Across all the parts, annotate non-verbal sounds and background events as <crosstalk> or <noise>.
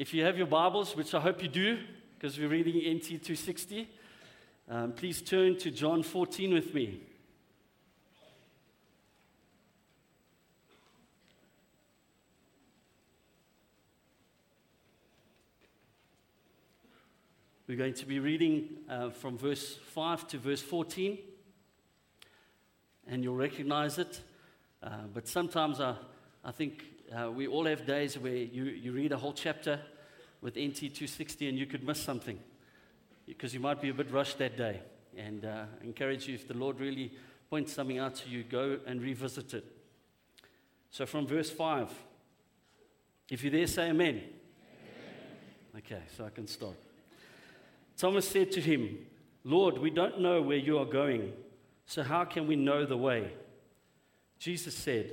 If you have your Bibles, which I hope you do, because we're reading NT 260, um, please turn to John 14 with me. We're going to be reading uh, from verse 5 to verse 14, and you'll recognize it. Uh, but sometimes I, I think uh, we all have days where you, you read a whole chapter with NT 260 and you could miss something because you might be a bit rushed that day. And uh, I encourage you, if the Lord really points something out to you, go and revisit it. So from verse 5, if you're there, say amen. amen. Okay, so I can start. Thomas said to him, Lord, we don't know where you are going, so how can we know the way? Jesus said,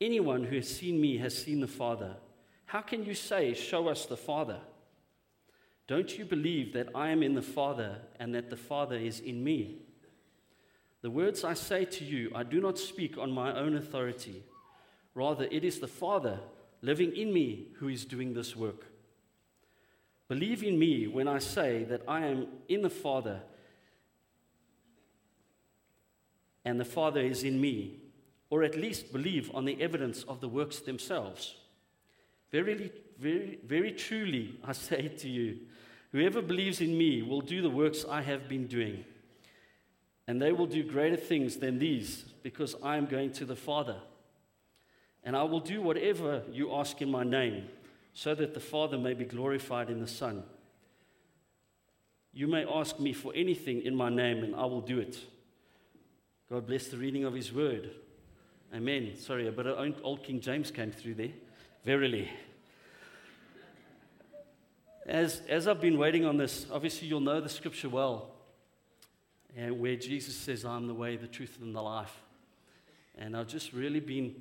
anyone who has seen me has seen the Father. How can you say, Show us the Father? Don't you believe that I am in the Father and that the Father is in me? The words I say to you, I do not speak on my own authority. Rather, it is the Father living in me who is doing this work. Believe in me when I say that I am in the Father and the Father is in me, or at least believe on the evidence of the works themselves. Verily, very, very truly, <laughs> I say to you, whoever believes in me will do the works I have been doing. And they will do greater things than these, because I am going to the Father. And I will do whatever you ask in my name so that the Father may be glorified in the Son. You may ask me for anything in my name, and I will do it. God bless the reading of His word. Amen. Sorry, but old King James came through there. Verily. As, as I've been waiting on this, obviously you'll know the scripture well, and where Jesus says, I'm the way, the truth, and the life. And I've just really been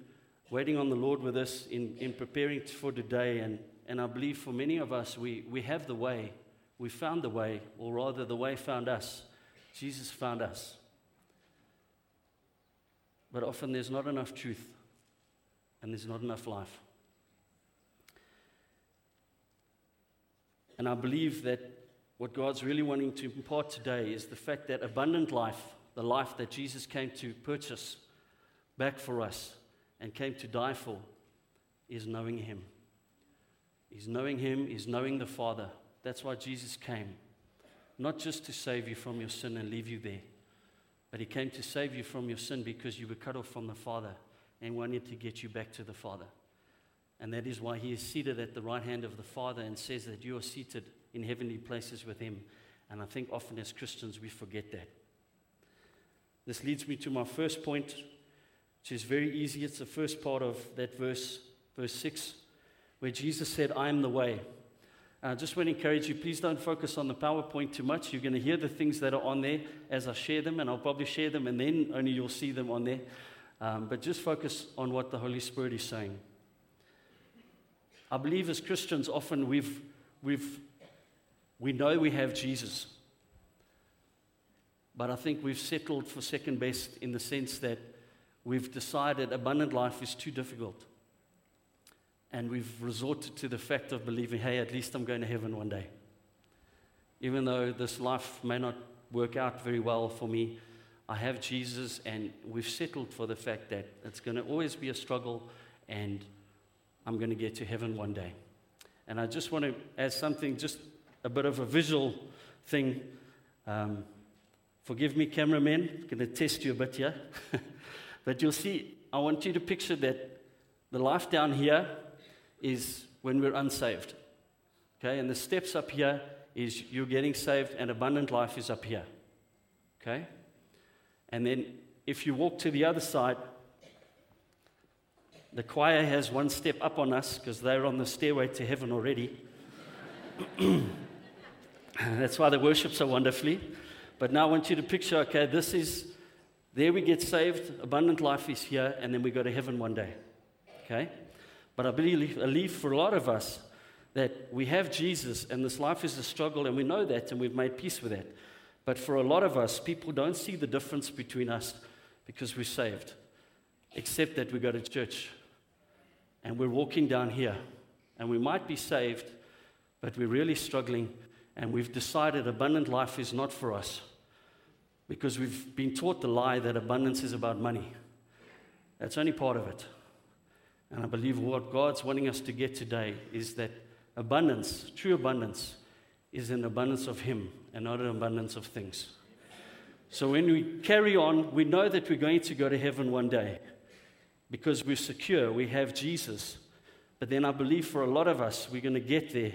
waiting on the Lord with us in, in preparing for today. And, and I believe for many of us, we, we have the way. We found the way, or rather, the way found us. Jesus found us. But often there's not enough truth and there's not enough life. And I believe that what God's really wanting to impart today is the fact that abundant life, the life that Jesus came to purchase back for us, and came to die for is knowing Him. Is knowing Him, is knowing the Father. That's why Jesus came. Not just to save you from your sin and leave you there, but He came to save you from your sin because you were cut off from the Father and wanted to get you back to the Father. And that is why He is seated at the right hand of the Father and says that you are seated in heavenly places with Him. And I think often as Christians we forget that. This leads me to my first point which is very easy. It's the first part of that verse, verse 6, where Jesus said, I am the way. I just want to encourage you, please don't focus on the PowerPoint too much. You're going to hear the things that are on there as I share them, and I'll probably share them, and then only you'll see them on there. Um, but just focus on what the Holy Spirit is saying. I believe as Christians, often we've, we've, we know we have Jesus. But I think we've settled for second best in the sense that we've decided abundant life is too difficult. And we've resorted to the fact of believing, hey, at least I'm going to heaven one day. Even though this life may not work out very well for me, I have Jesus, and we've settled for the fact that it's going to always be a struggle, and I'm going to get to heaven one day. And I just want to add something, just a bit of a visual thing. Um, forgive me, cameramen, going to test you a bit here. <laughs> But you'll see, I want you to picture that the life down here is when we're unsaved. Okay, and the steps up here is you're getting saved, and abundant life is up here. Okay? And then if you walk to the other side, the choir has one step up on us because they're on the stairway to heaven already. <coughs> That's why they worship so wonderfully. But now I want you to picture okay, this is, there we get saved, abundant life is here, and then we go to heaven one day. Okay? But I believe, believe for a lot of us that we have Jesus, and this life is a struggle, and we know that, and we've made peace with that. But for a lot of us, people don't see the difference between us because we're saved, except that we go to church and we're walking down here, and we might be saved, but we're really struggling, and we've decided abundant life is not for us because we've been taught the lie that abundance is about money. That's only part of it. And I believe what God's wanting us to get today is that abundance, true abundance, is an abundance of Him and not an abundance of things. So when we carry on, we know that we're going to go to heaven one day because we're secure, we have Jesus. But then I believe for a lot of us, we're going to get there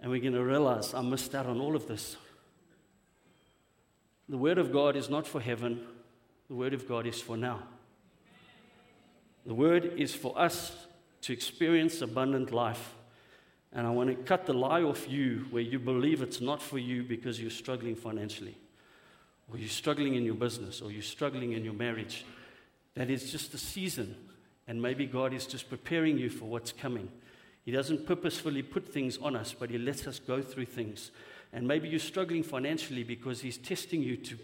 and we're going to realize I missed out on all of this. The Word of God is not for heaven, the Word of God is for now. The Word is for us to experience abundant life. And I want to cut the lie off you where you believe it's not for you because you're struggling financially, or you're struggling in your business, or you're struggling in your marriage. That is just a season, and maybe God is just preparing you for what's coming. He doesn't purposefully put things on us, but He lets us go through things. And maybe you're struggling financially because He's testing you to,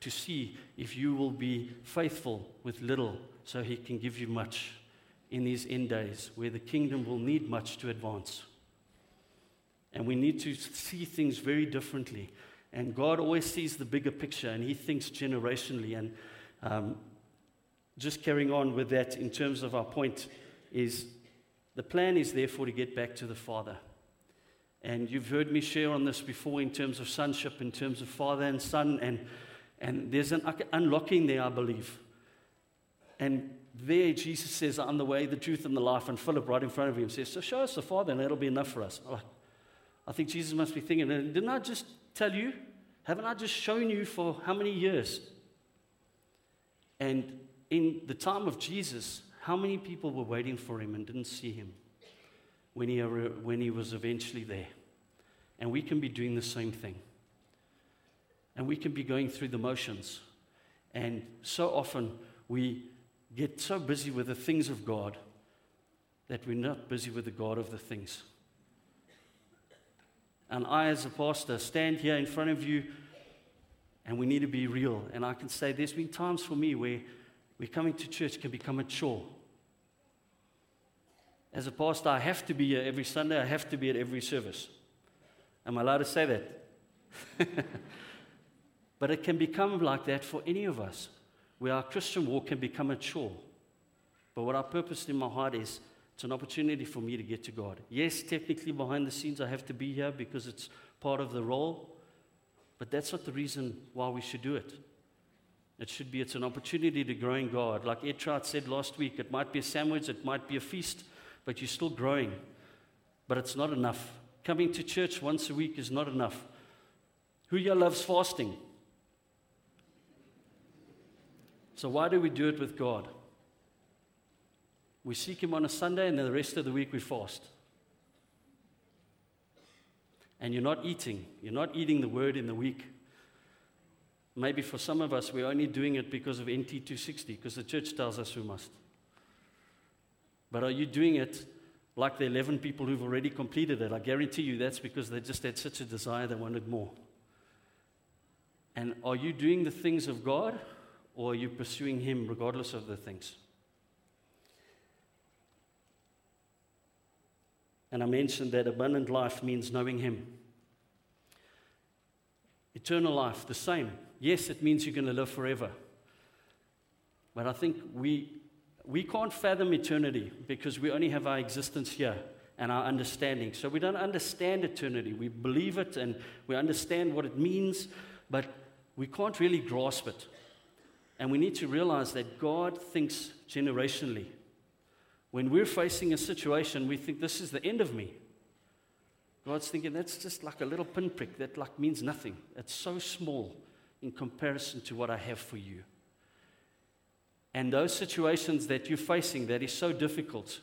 to see if you will be faithful with little so He can give you much in these end days where the kingdom will need much to advance. And we need to see things very differently. And God always sees the bigger picture and He thinks generationally. And um, just carrying on with that in terms of our point is the plan is therefore to get back to the Father. And you've heard me share on this before in terms of sonship, in terms of father and son, and, and there's an unlocking there, I believe. And there, Jesus says, I'm the way, the truth, and the life. And Philip, right in front of him, says, So show us the Father, and that'll be enough for us. I think Jesus must be thinking, Didn't I just tell you? Haven't I just shown you for how many years? And in the time of Jesus, how many people were waiting for him and didn't see him when he, when he was eventually there? And we can be doing the same thing. And we can be going through the motions. And so often we get so busy with the things of God that we're not busy with the God of the things. And I, as a pastor, stand here in front of you and we need to be real. And I can say there's been times for me where we coming to church can become a chore. As a pastor, I have to be here every Sunday, I have to be at every service. Am I allowed to say that? <laughs> but it can become like that for any of us, where our Christian walk can become a chore. But what I purpose in my heart is it's an opportunity for me to get to God. Yes, technically behind the scenes, I have to be here because it's part of the role, but that's not the reason why we should do it. It should be, it's an opportunity to grow in God. Like Trout said last week, it might be a sandwich, it might be a feast, but you're still growing. But it's not enough. Coming to church once a week is not enough. Who here loves fasting? So, why do we do it with God? We seek Him on a Sunday, and then the rest of the week we fast. And you're not eating. You're not eating the Word in the week. Maybe for some of us, we're only doing it because of NT 260, because the church tells us we must. But are you doing it like the 11 people who've already completed it? I guarantee you that's because they just had such a desire, they wanted more. And are you doing the things of God, or are you pursuing Him regardless of the things? And I mentioned that abundant life means knowing Him. Eternal life, the same. Yes, it means you're going to live forever. But I think we, we can't fathom eternity because we only have our existence here and our understanding. So we don't understand eternity. We believe it and we understand what it means, but we can't really grasp it. And we need to realize that God thinks generationally. When we're facing a situation, we think this is the end of me. God's thinking that's just like a little pinprick that like means nothing. It's so small in comparison to what I have for you. And those situations that you're facing that is so difficult,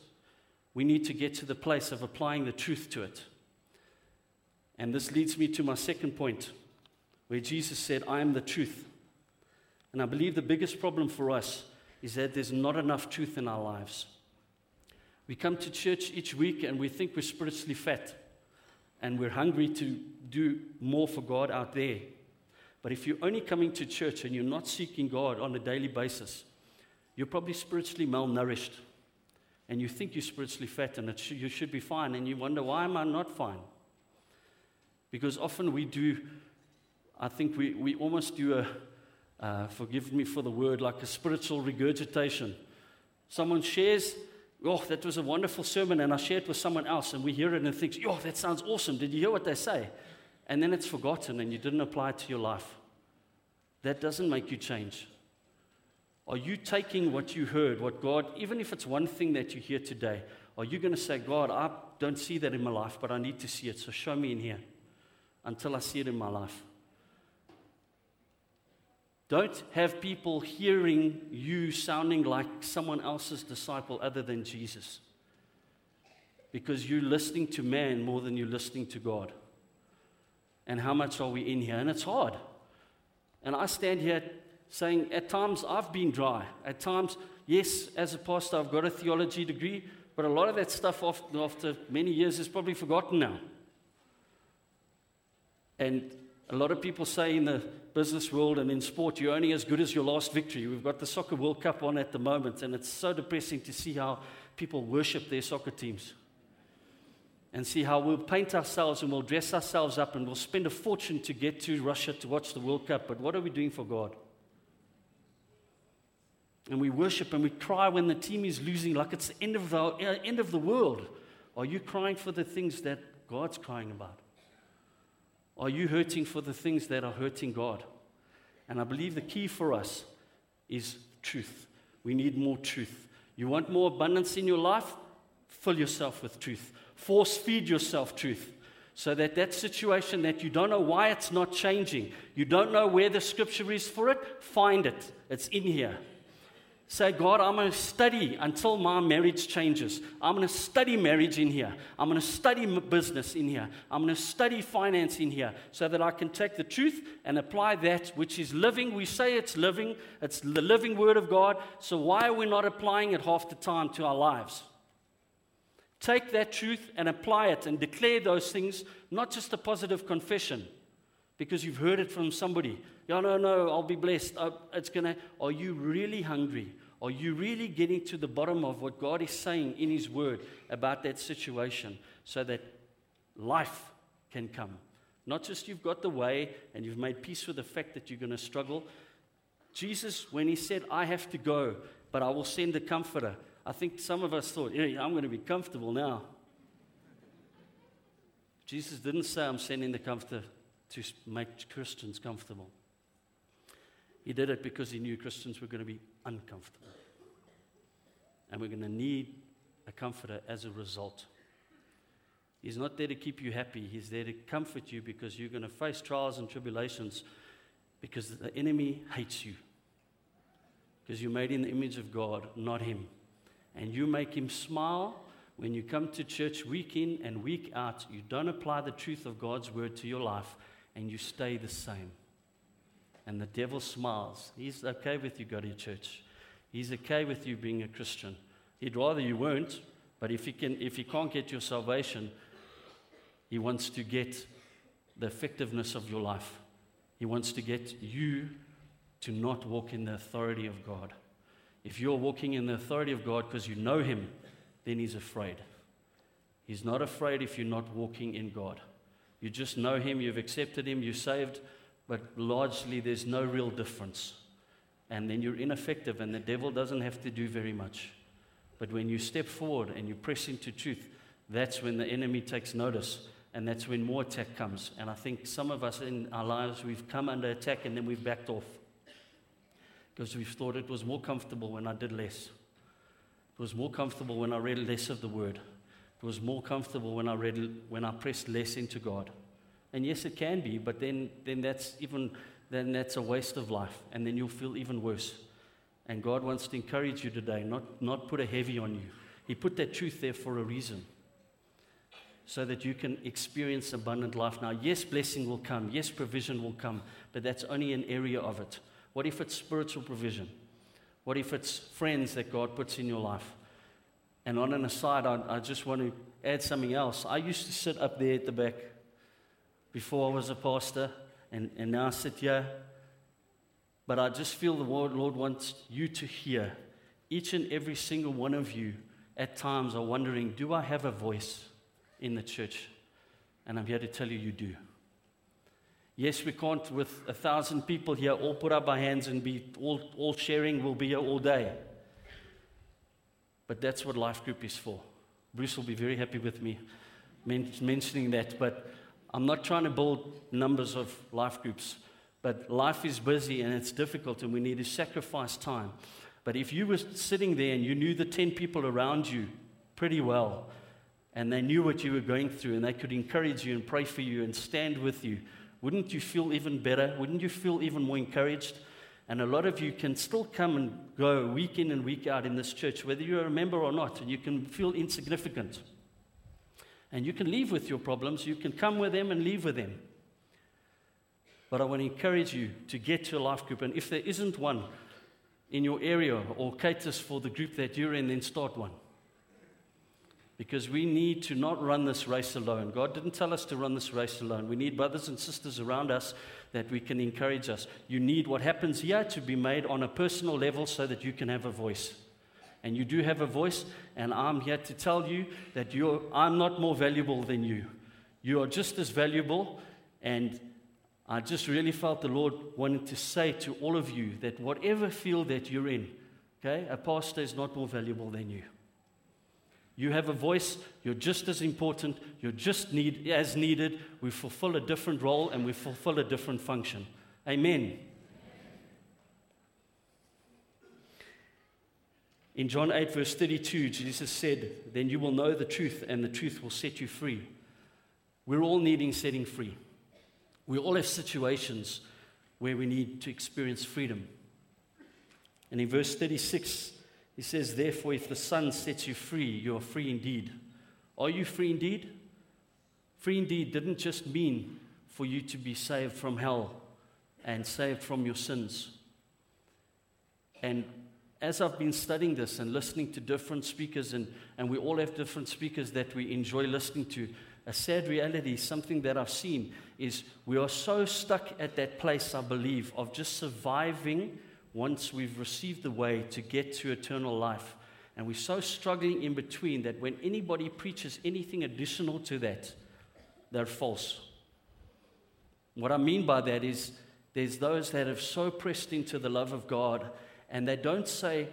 we need to get to the place of applying the truth to it. And this leads me to my second point, where Jesus said, I am the truth. And I believe the biggest problem for us is that there's not enough truth in our lives. We come to church each week and we think we're spiritually fat and we're hungry to do more for God out there. But if you're only coming to church and you're not seeking God on a daily basis, you're probably spiritually malnourished. And you think you're spiritually fat and sh- you should be fine. And you wonder, why am I not fine? Because often we do, I think we, we almost do a, uh, forgive me for the word, like a spiritual regurgitation. Someone shares, oh, that was a wonderful sermon, and I share it with someone else, and we hear it and think, oh, that sounds awesome. Did you hear what they say? And then it's forgotten and you didn't apply it to your life. That doesn't make you change. Are you taking what you heard, what God, even if it's one thing that you hear today, are you going to say, God, I don't see that in my life, but I need to see it, so show me in here until I see it in my life? Don't have people hearing you sounding like someone else's disciple other than Jesus. Because you're listening to man more than you're listening to God. And how much are we in here? And it's hard. And I stand here saying, at times I've been dry. At times, yes, as a pastor, I've got a theology degree, but a lot of that stuff after many years is probably forgotten now. And a lot of people say in the business world and in sport, you're only as good as your last victory. We've got the Soccer World Cup on at the moment, and it's so depressing to see how people worship their soccer teams. And see how we'll paint ourselves and we'll dress ourselves up and we'll spend a fortune to get to Russia to watch the World Cup. But what are we doing for God? And we worship and we cry when the team is losing, like it's the end of the, uh, end of the world. Are you crying for the things that God's crying about? Are you hurting for the things that are hurting God? And I believe the key for us is truth. We need more truth. You want more abundance in your life? Fill yourself with truth. Force feed yourself truth. So that that situation that you don't know why it's not changing, you don't know where the scripture is for it, find it. It's in here. Say, God, I'm going to study until my marriage changes. I'm going to study marriage in here. I'm going to study business in here. I'm going to study finance in here so that I can take the truth and apply that which is living. We say it's living, it's the living word of God. So why are we not applying it half the time to our lives? Take that truth and apply it and declare those things, not just a positive confession because you've heard it from somebody. Yeah, no, no, I'll be blessed. Uh, it's gonna. Are you really hungry? Are you really getting to the bottom of what God is saying in His Word about that situation so that life can come? Not just you've got the way and you've made peace with the fact that you're going to struggle. Jesus, when He said, I have to go, but I will send a comforter, I think some of us thought, yeah, I'm going to be comfortable now. Jesus didn't say, I'm sending the comforter to make Christians comfortable. He did it because he knew Christians were going to be uncomfortable. And we're going to need a comforter as a result. He's not there to keep you happy, He's there to comfort you because you're going to face trials and tribulations because the enemy hates you. Because you're made in the image of God, not Him. And you make Him smile when you come to church week in and week out. You don't apply the truth of God's word to your life and you stay the same. And the devil smiles. He's okay with you going to church. He's okay with you being a Christian. He'd rather you weren't, but if he, can, if he can't get your salvation, he wants to get the effectiveness of your life. He wants to get you to not walk in the authority of God. If you're walking in the authority of God because you know Him, then He's afraid. He's not afraid if you're not walking in God. You just know Him, you've accepted Him, you're saved, but largely there's no real difference. And then you're ineffective, and the devil doesn't have to do very much. But when you step forward and you press into truth, that's when the enemy takes notice, and that's when more attack comes. And I think some of us in our lives, we've come under attack and then we've backed off because we've thought it was more comfortable when I did less. It was more comfortable when I read less of the word. It was more comfortable when I read, when I pressed less into God. And yes, it can be, but then, then that's even then that's a waste of life, and then you'll feel even worse. And God wants to encourage you today, not, not put a heavy on you. He put that truth there for a reason. so that you can experience abundant life now. Yes, blessing will come. Yes, provision will come, but that's only an area of it. What if it's spiritual provision? What if it's friends that God puts in your life? And on an aside, I, I just want to add something else. I used to sit up there at the back before I was a pastor, and, and now I sit here. But I just feel the Lord, wants you to hear. Each and every single one of you at times are wondering, do I have a voice in the church? And I'm here to tell you, you do. Yes, we can't, with a thousand people here, all put up our hands and be all, all sharing. We'll be here all day. But that's what Life Group is for. Bruce will be very happy with me men- mentioning that. But I'm not trying to build numbers of life groups. But life is busy and it's difficult, and we need to sacrifice time. But if you were sitting there and you knew the 10 people around you pretty well, and they knew what you were going through, and they could encourage you and pray for you and stand with you, wouldn't you feel even better? Wouldn't you feel even more encouraged? And a lot of you can still come and go week in and week out in this church, whether you're a member or not, and you can feel insignificant. And you can leave with your problems, you can come with them and leave with them. But I want to encourage you to get to a life group. And if there isn't one in your area or caters for the group that you're in, then start one. Because we need to not run this race alone. God didn't tell us to run this race alone. We need brothers and sisters around us that we can encourage us. You need what happens here to be made on a personal level so that you can have a voice. And you do have a voice, and I'm here to tell you that you're, I'm not more valuable than you. You are just as valuable, and I just really felt the Lord wanted to say to all of you that whatever field that you're in, okay, a pastor is not more valuable than you. You have a voice, you're just as important, you're just need, as needed. We fulfill a different role and we fulfill a different function. Amen. In John 8, verse 32, Jesus said, Then you will know the truth, and the truth will set you free. We're all needing setting free. We all have situations where we need to experience freedom. And in verse 36, he says, Therefore, if the Son sets you free, you are free indeed. Are you free indeed? Free indeed didn't just mean for you to be saved from hell and saved from your sins. And as I've been studying this and listening to different speakers, and, and we all have different speakers that we enjoy listening to, a sad reality, something that I've seen, is we are so stuck at that place, I believe, of just surviving once we've received the way to get to eternal life. And we're so struggling in between that when anybody preaches anything additional to that, they're false. What I mean by that is there's those that have so pressed into the love of God and they don't say,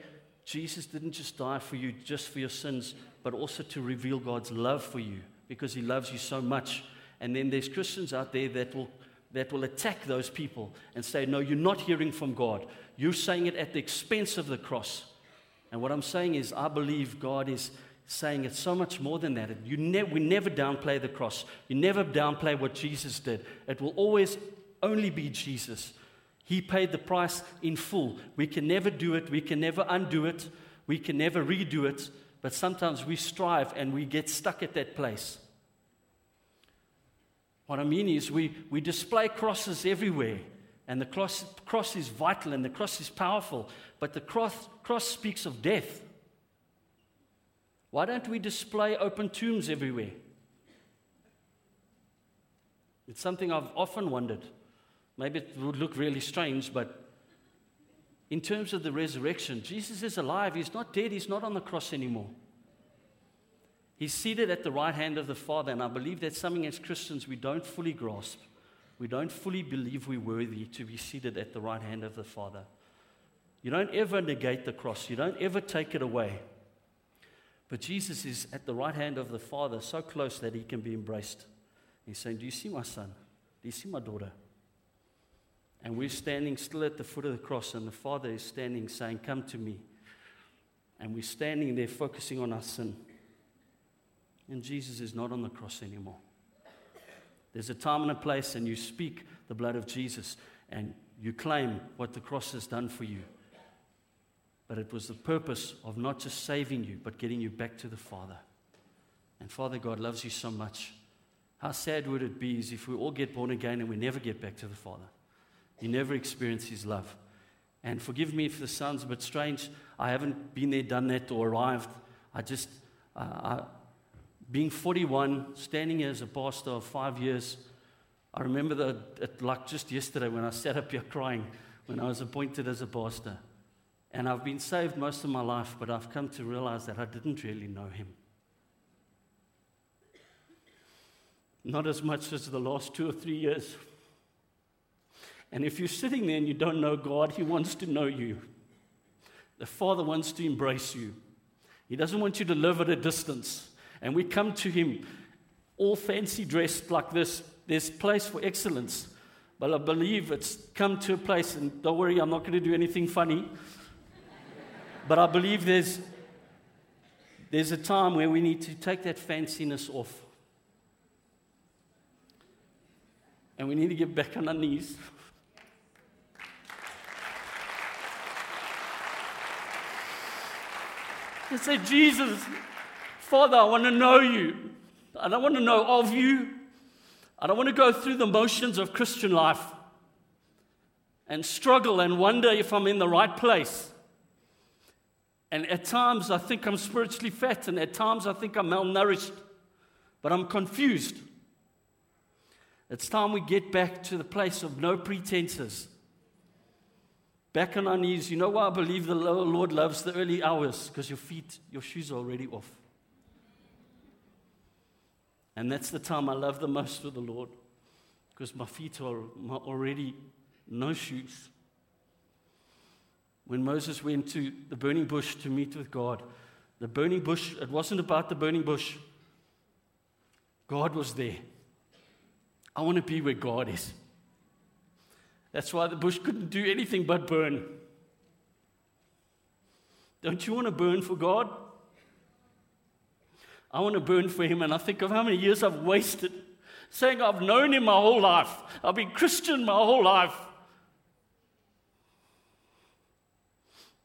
Jesus didn't just die for you just for your sins, but also to reveal God's love for you because He loves you so much. And then there's Christians out there that will, that will attack those people and say, No, you're not hearing from God. You're saying it at the expense of the cross. And what I'm saying is, I believe God is saying it's so much more than that. Ne- we never downplay the cross. You never downplay what Jesus did. It will always only be Jesus. He paid the price in full. We can never do it. We can never undo it. We can never redo it. But sometimes we strive and we get stuck at that place. What I mean is, we, we display crosses everywhere. And the cross, cross is vital and the cross is powerful. But the cross, cross speaks of death. Why don't we display open tombs everywhere? It's something I've often wondered. Maybe it would look really strange, but in terms of the resurrection, Jesus is alive. He's not dead. He's not on the cross anymore. He's seated at the right hand of the Father, and I believe that's something as Christians we don't fully grasp. We don't fully believe we're worthy to be seated at the right hand of the Father. You don't ever negate the cross, you don't ever take it away. But Jesus is at the right hand of the Father, so close that he can be embraced. He's saying, Do you see my son? Do you see my daughter? And we're standing still at the foot of the cross, and the Father is standing saying, Come to me. And we're standing there focusing on our sin. And Jesus is not on the cross anymore. There's a time and a place, and you speak the blood of Jesus, and you claim what the cross has done for you. But it was the purpose of not just saving you, but getting you back to the Father. And Father God loves you so much. How sad would it be if we all get born again and we never get back to the Father? You never experience His love. And forgive me if this sounds a bit strange. I haven't been there, done that, or arrived. I just, uh, I, being 41, standing here as a pastor of five years, I remember that, like just yesterday when I sat up here crying when I was appointed as a pastor. And I've been saved most of my life, but I've come to realize that I didn't really know him. Not as much as the last two or three years. And if you're sitting there and you don't know God, He wants to know you. The Father wants to embrace you. He doesn't want you to live at a distance. And we come to Him all fancy dressed like this. There's place for excellence. But I believe it's come to a place, and don't worry, I'm not going to do anything funny. but I believe there's, there's a time where we need to take that fanciness off. And we need to get back on our knees. <laughs> and say, Jesus, Father, I want to know you. I don't want to know of you. I don't want to go through the motions of Christian life and struggle and wonder if I'm in the right place. And at times I think I'm spiritually fat, and at times I think I'm malnourished, but I'm confused. It's time we get back to the place of no pretenses. Back on our knees. You know why I believe the Lord loves the early hours? Because your feet, your shoes are already off. And that's the time I love the most with the Lord because my feet are already no shoes. When Moses went to the burning bush to meet with God, the burning bush, it wasn't about the burning bush. God was there. I want to be where God is. That's why the bush couldn't do anything but burn. Don't you want to burn for God? I want to burn for him. And I think of how many years I've wasted saying I've known him my whole life, I've been Christian my whole life.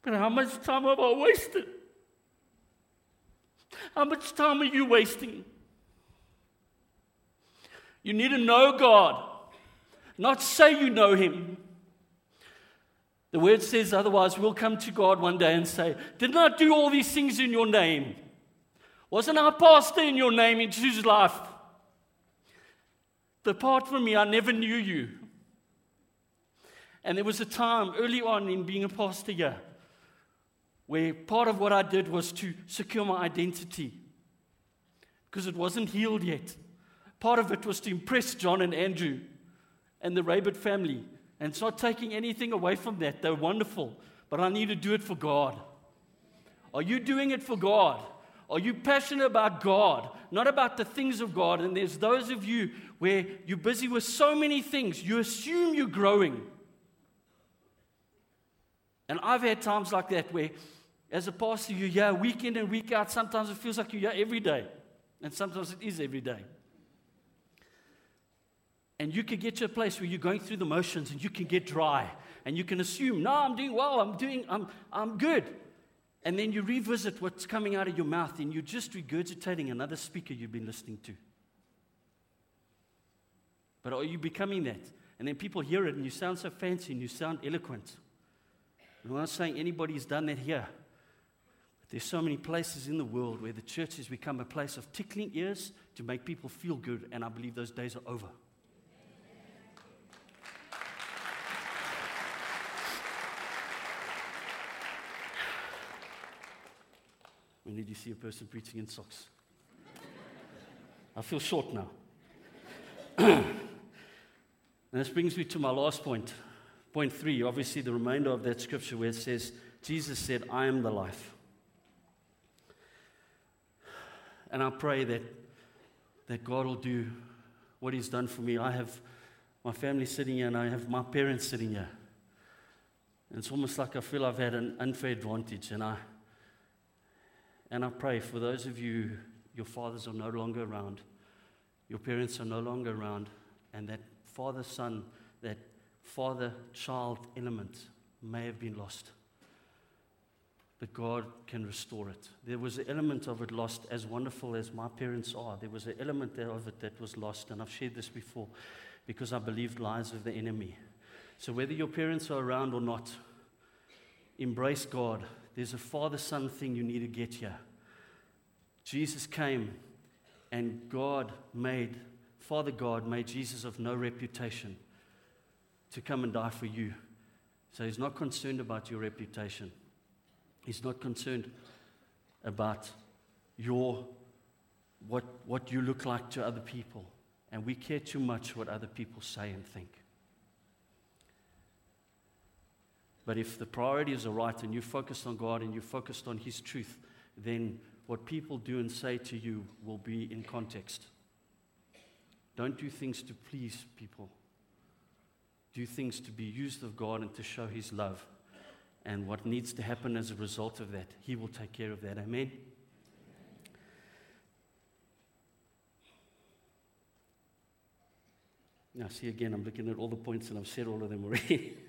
But how much time have I wasted? How much time are you wasting? You need to know God, not say you know Him. The word says otherwise, we'll come to God one day and say, Didn't I do all these things in your name? Wasn't I pastor in your name in Jesus' life? Depart from me, I never knew you. And there was a time early on in being a pastor here where part of what I did was to secure my identity because it wasn't healed yet. Part of it was to impress John and Andrew and the Raybert family. And it's not taking anything away from that. They're wonderful. But I need to do it for God. Are you doing it for God? Are you passionate about God, not about the things of God? And there's those of you where you're busy with so many things, you assume you're growing. And I've had times like that where, as a pastor, you're here week in and week out. Sometimes it feels like you're here every day, and sometimes it is every day. And you can get to a place where you're going through the motions and you can get dry and you can assume, no, I'm doing well, I'm doing, I'm, I'm good. And then you revisit what's coming out of your mouth and you're just regurgitating another speaker you've been listening to. But are you becoming that? And then people hear it and you sound so fancy and you sound eloquent. And I'm not saying anybody's done that here. But there's so many places in the world where the church has become a place of tickling ears to make people feel good, and I believe those days are over. When did you see a person preaching in socks? I feel short now. <clears throat> and this brings me to my last point. Point three, obviously, the remainder of that scripture where it says, Jesus said, I am the life. And I pray that, that God will do what He's done for me. I have my family sitting here and I have my parents sitting here. And it's almost like I feel I've had an unfair advantage. And I, and I pray for those of you, your fathers are no longer around, your parents are no longer around, and that father son, that father child element may have been lost. but God can restore it. There was an element of it lost, as wonderful as my parents are. There was an element of it that was lost, and I've shared this before because I believed lies of the enemy. So, whether your parents are around or not, embrace God. There's a father son thing you need to get here. Jesus came, and God made, Father God made Jesus of no reputation to come and die for you. So, He's not concerned about your reputation. He's not concerned about your, what, what you look like to other people. And we care too much what other people say and think. But if the priorities are right and you're focused on God and you're focused on His truth, then what people do and say to you will be in context. Don't do things to please people. Do things to be used of God and to show His love and what needs to happen as a result of that. He will take care of that. Amen. Now, see again, I'm looking at all the points and I've said all of them already. <laughs>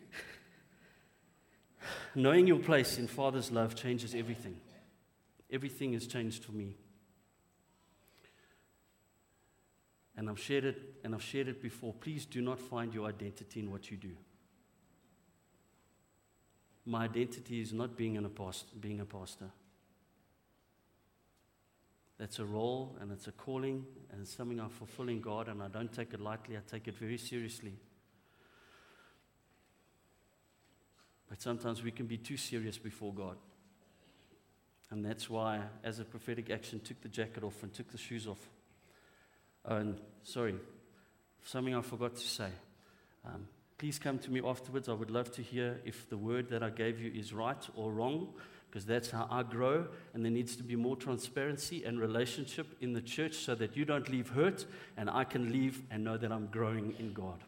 Knowing your place in Father's love changes everything. Everything has changed for me. And I've shared it, and I've shared it before. Please do not find your identity in what you do my identity is not being, an apostle, being a pastor. That's a role and it's a calling and it's something I'm fulfilling God, and I don't take it lightly, I take it very seriously. But sometimes we can be too serious before God. And that's why, as a prophetic action, took the jacket off and took the shoes off. And sorry, something I forgot to say. Um, Please come to me afterwards. I would love to hear if the word that I gave you is right or wrong, because that's how I grow. And there needs to be more transparency and relationship in the church so that you don't leave hurt and I can leave and know that I'm growing in God.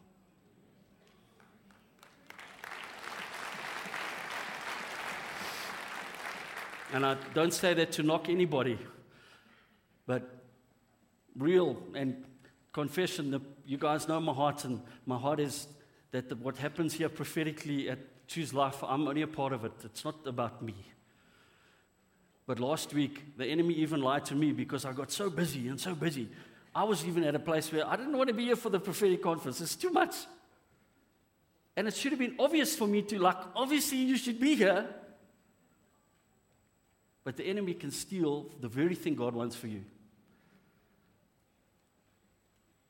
And I don't say that to knock anybody, but real and confession. You guys know my heart, and my heart is that the, what happens here prophetically at Choose Life, I'm only a part of it. It's not about me. But last week, the enemy even lied to me because I got so busy and so busy. I was even at a place where I didn't want to be here for the prophetic conference. It's too much. And it should have been obvious for me to, like, obviously you should be here. But the enemy can steal the very thing God wants for you.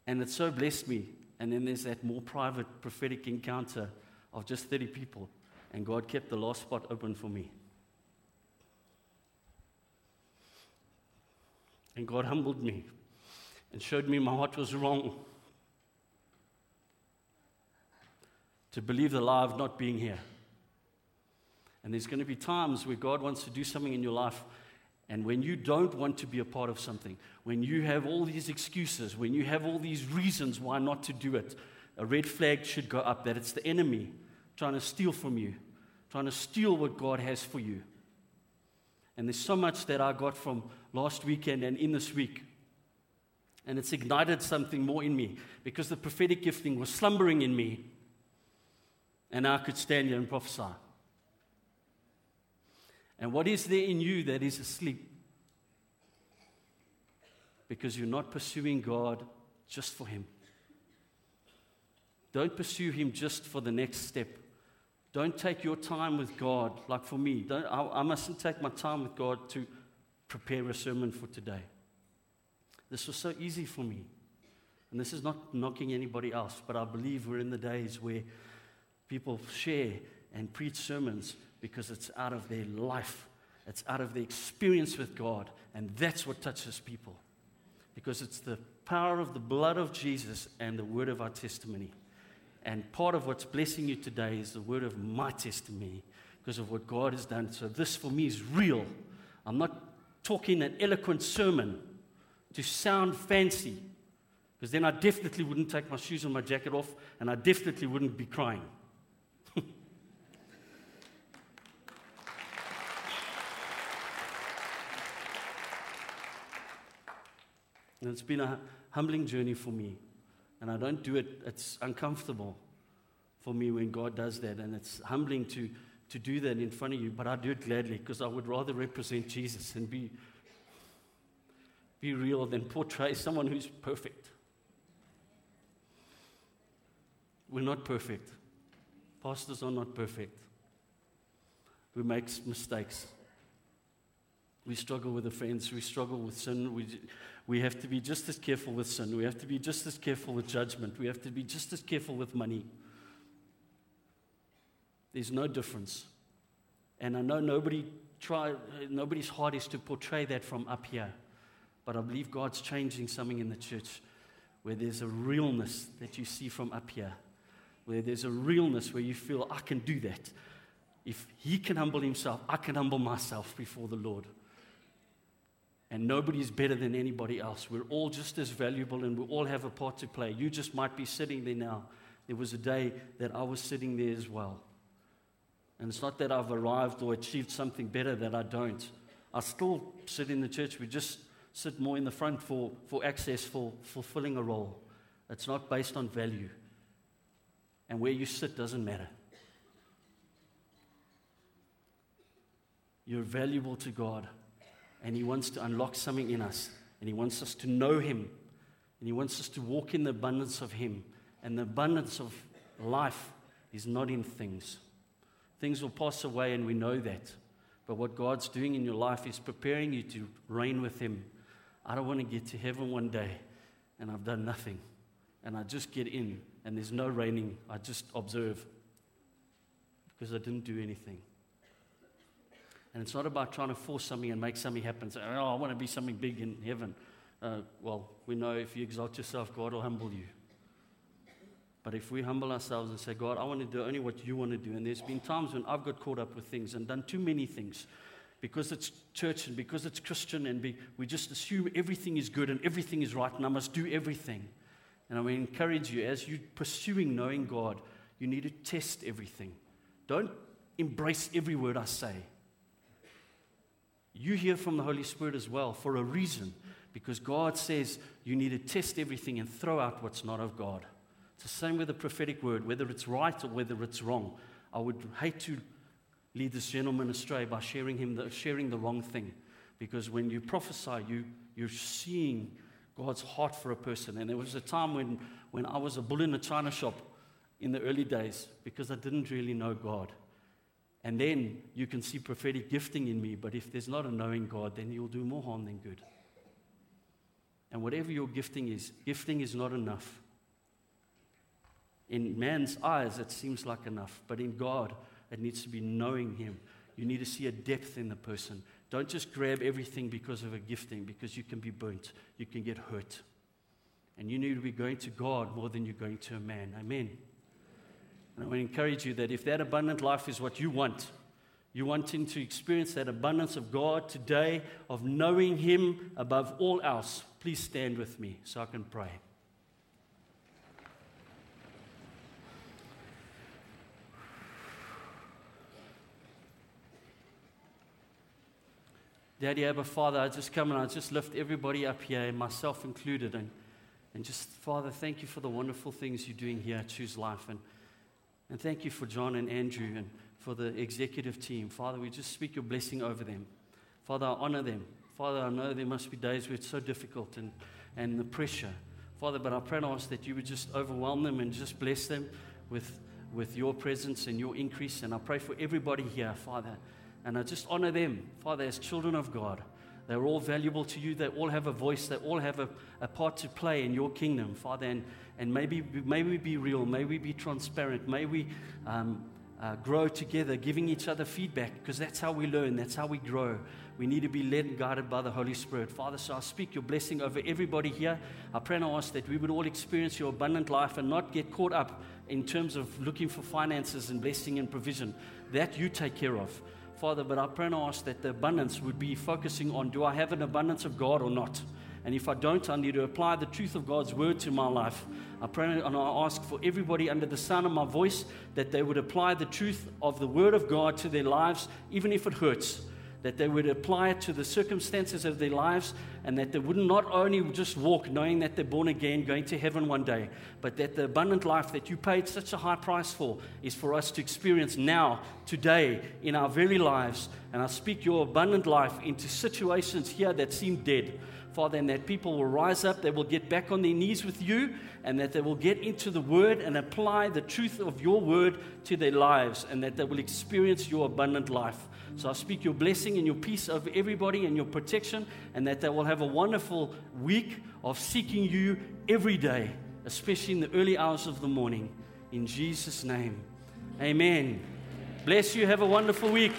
And it so blessed me and then there's that more private prophetic encounter of just 30 people. And God kept the last spot open for me. And God humbled me and showed me my heart was wrong to believe the lie of not being here. And there's going to be times where God wants to do something in your life and when you don't want to be a part of something, when you have all these excuses, when you have all these reasons why not to do it, a red flag should go up that it's the enemy trying to steal from you, trying to steal what God has for you. And there's so much that I got from last weekend and in this week. And it's ignited something more in me because the prophetic gifting was slumbering in me. And I could stand here and prophesy. And what is there in you that is asleep? Because you're not pursuing God just for Him. Don't pursue Him just for the next step. Don't take your time with God, like for me. Don't, I, I mustn't take my time with God to prepare a sermon for today. This was so easy for me. And this is not knocking anybody else, but I believe we're in the days where people share and preach sermons because it's out of their life, it's out of the experience with God, and that's what touches people. Because it's the power of the blood of Jesus and the word of our testimony. And part of what's blessing you today is the word of my testimony because of what God has done. So, this for me is real. I'm not talking an eloquent sermon to sound fancy, because then I definitely wouldn't take my shoes and my jacket off, and I definitely wouldn't be crying. And it's been a humbling journey for me. And I don't do it, it's uncomfortable for me when God does that. And it's humbling to, to do that in front of you, but I do it gladly because I would rather represent Jesus and be, be real than portray someone who's perfect. We're not perfect. Pastors are not perfect. We make mistakes. We struggle with offense. We struggle with sin. We, we have to be just as careful with sin. We have to be just as careful with judgment. We have to be just as careful with money. There's no difference. And I know nobody try, nobody's heart is to portray that from up here. But I believe God's changing something in the church where there's a realness that you see from up here, where there's a realness where you feel, I can do that. If He can humble Himself, I can humble myself before the Lord. And nobody's better than anybody else. We're all just as valuable and we all have a part to play. You just might be sitting there now. There was a day that I was sitting there as well. And it's not that I've arrived or achieved something better that I don't. I still sit in the church. We just sit more in the front for, for access, for fulfilling a role. It's not based on value. And where you sit doesn't matter. You're valuable to God. And He wants to unlock something in us. And He wants us to know Him. And He wants us to walk in the abundance of Him. And the abundance of life is not in things. Things will pass away, and we know that. But what God's doing in your life is preparing you to reign with Him. I don't want to get to heaven one day and I've done nothing. And I just get in and there's no reigning. I just observe because I didn't do anything. And it's not about trying to force something and make something happen. Say, oh, I want to be something big in heaven. Uh, well, we know if you exalt yourself, God will humble you. But if we humble ourselves and say, God, I want to do only what you want to do, and there's been times when I've got caught up with things and done too many things because it's church and because it's Christian, and be, we just assume everything is good and everything is right, and I must do everything. And I encourage you, as you're pursuing knowing God, you need to test everything. Don't embrace every word I say. You hear from the Holy Spirit as well for a reason, because God says you need to test everything and throw out what's not of God. It's the same with the prophetic word, whether it's right or whether it's wrong. I would hate to lead this gentleman astray by sharing, him the, sharing the wrong thing. Because when you prophesy, you, you're seeing God's heart for a person. And there was a time when, when I was a bull in a china shop in the early days because I didn't really know God. And then you can see prophetic gifting in me, but if there's not a knowing God, then you'll do more harm than good. And whatever your gifting is, gifting is not enough. In man's eyes, it seems like enough, but in God, it needs to be knowing Him. You need to see a depth in the person. Don't just grab everything because of a gifting, because you can be burnt, you can get hurt. And you need to be going to God more than you're going to a man. Amen. And I to encourage you that if that abundant life is what you want, you wanting to experience that abundance of God today, of knowing Him above all else, please stand with me so I can pray. Daddy, Abba, Father, I just come and I just lift everybody up here, myself included, and, and just, Father, thank you for the wonderful things you're doing here Choose Life. And, and thank you for John and Andrew and for the executive team. Father, we just speak your blessing over them. Father, I honor them. Father, I know there must be days where it's so difficult and, and the pressure. Father, but I pray and ask that you would just overwhelm them and just bless them with, with your presence and your increase. And I pray for everybody here, Father and I just honor them, Father, as children of God. They're all valuable to you. They all have a voice. They all have a, a part to play in your kingdom, Father. And, and maybe, may we be real. May we be transparent. May we um, uh, grow together, giving each other feedback, because that's how we learn. That's how we grow. We need to be led and guided by the Holy Spirit. Father, so I speak your blessing over everybody here. I pray and ask that we would all experience your abundant life and not get caught up in terms of looking for finances and blessing and provision. That you take care of. Father, but I pray and ask that the abundance would be focusing on do I have an abundance of God or not? And if I don't, I need to apply the truth of God's word to my life. I pray and I ask for everybody under the sound of my voice that they would apply the truth of the word of God to their lives, even if it hurts. That they would apply it to the circumstances of their lives, and that they would not only just walk knowing that they're born again, going to heaven one day, but that the abundant life that you paid such a high price for is for us to experience now, today, in our very lives. And I speak your abundant life into situations here that seem dead. Father, and that people will rise up, they will get back on their knees with you, and that they will get into the Word and apply the truth of your Word to their lives, and that they will experience your abundant life. So I speak your blessing and your peace over everybody and your protection, and that they will have a wonderful week of seeking you every day, especially in the early hours of the morning. In Jesus' name, amen. Bless you. Have a wonderful week.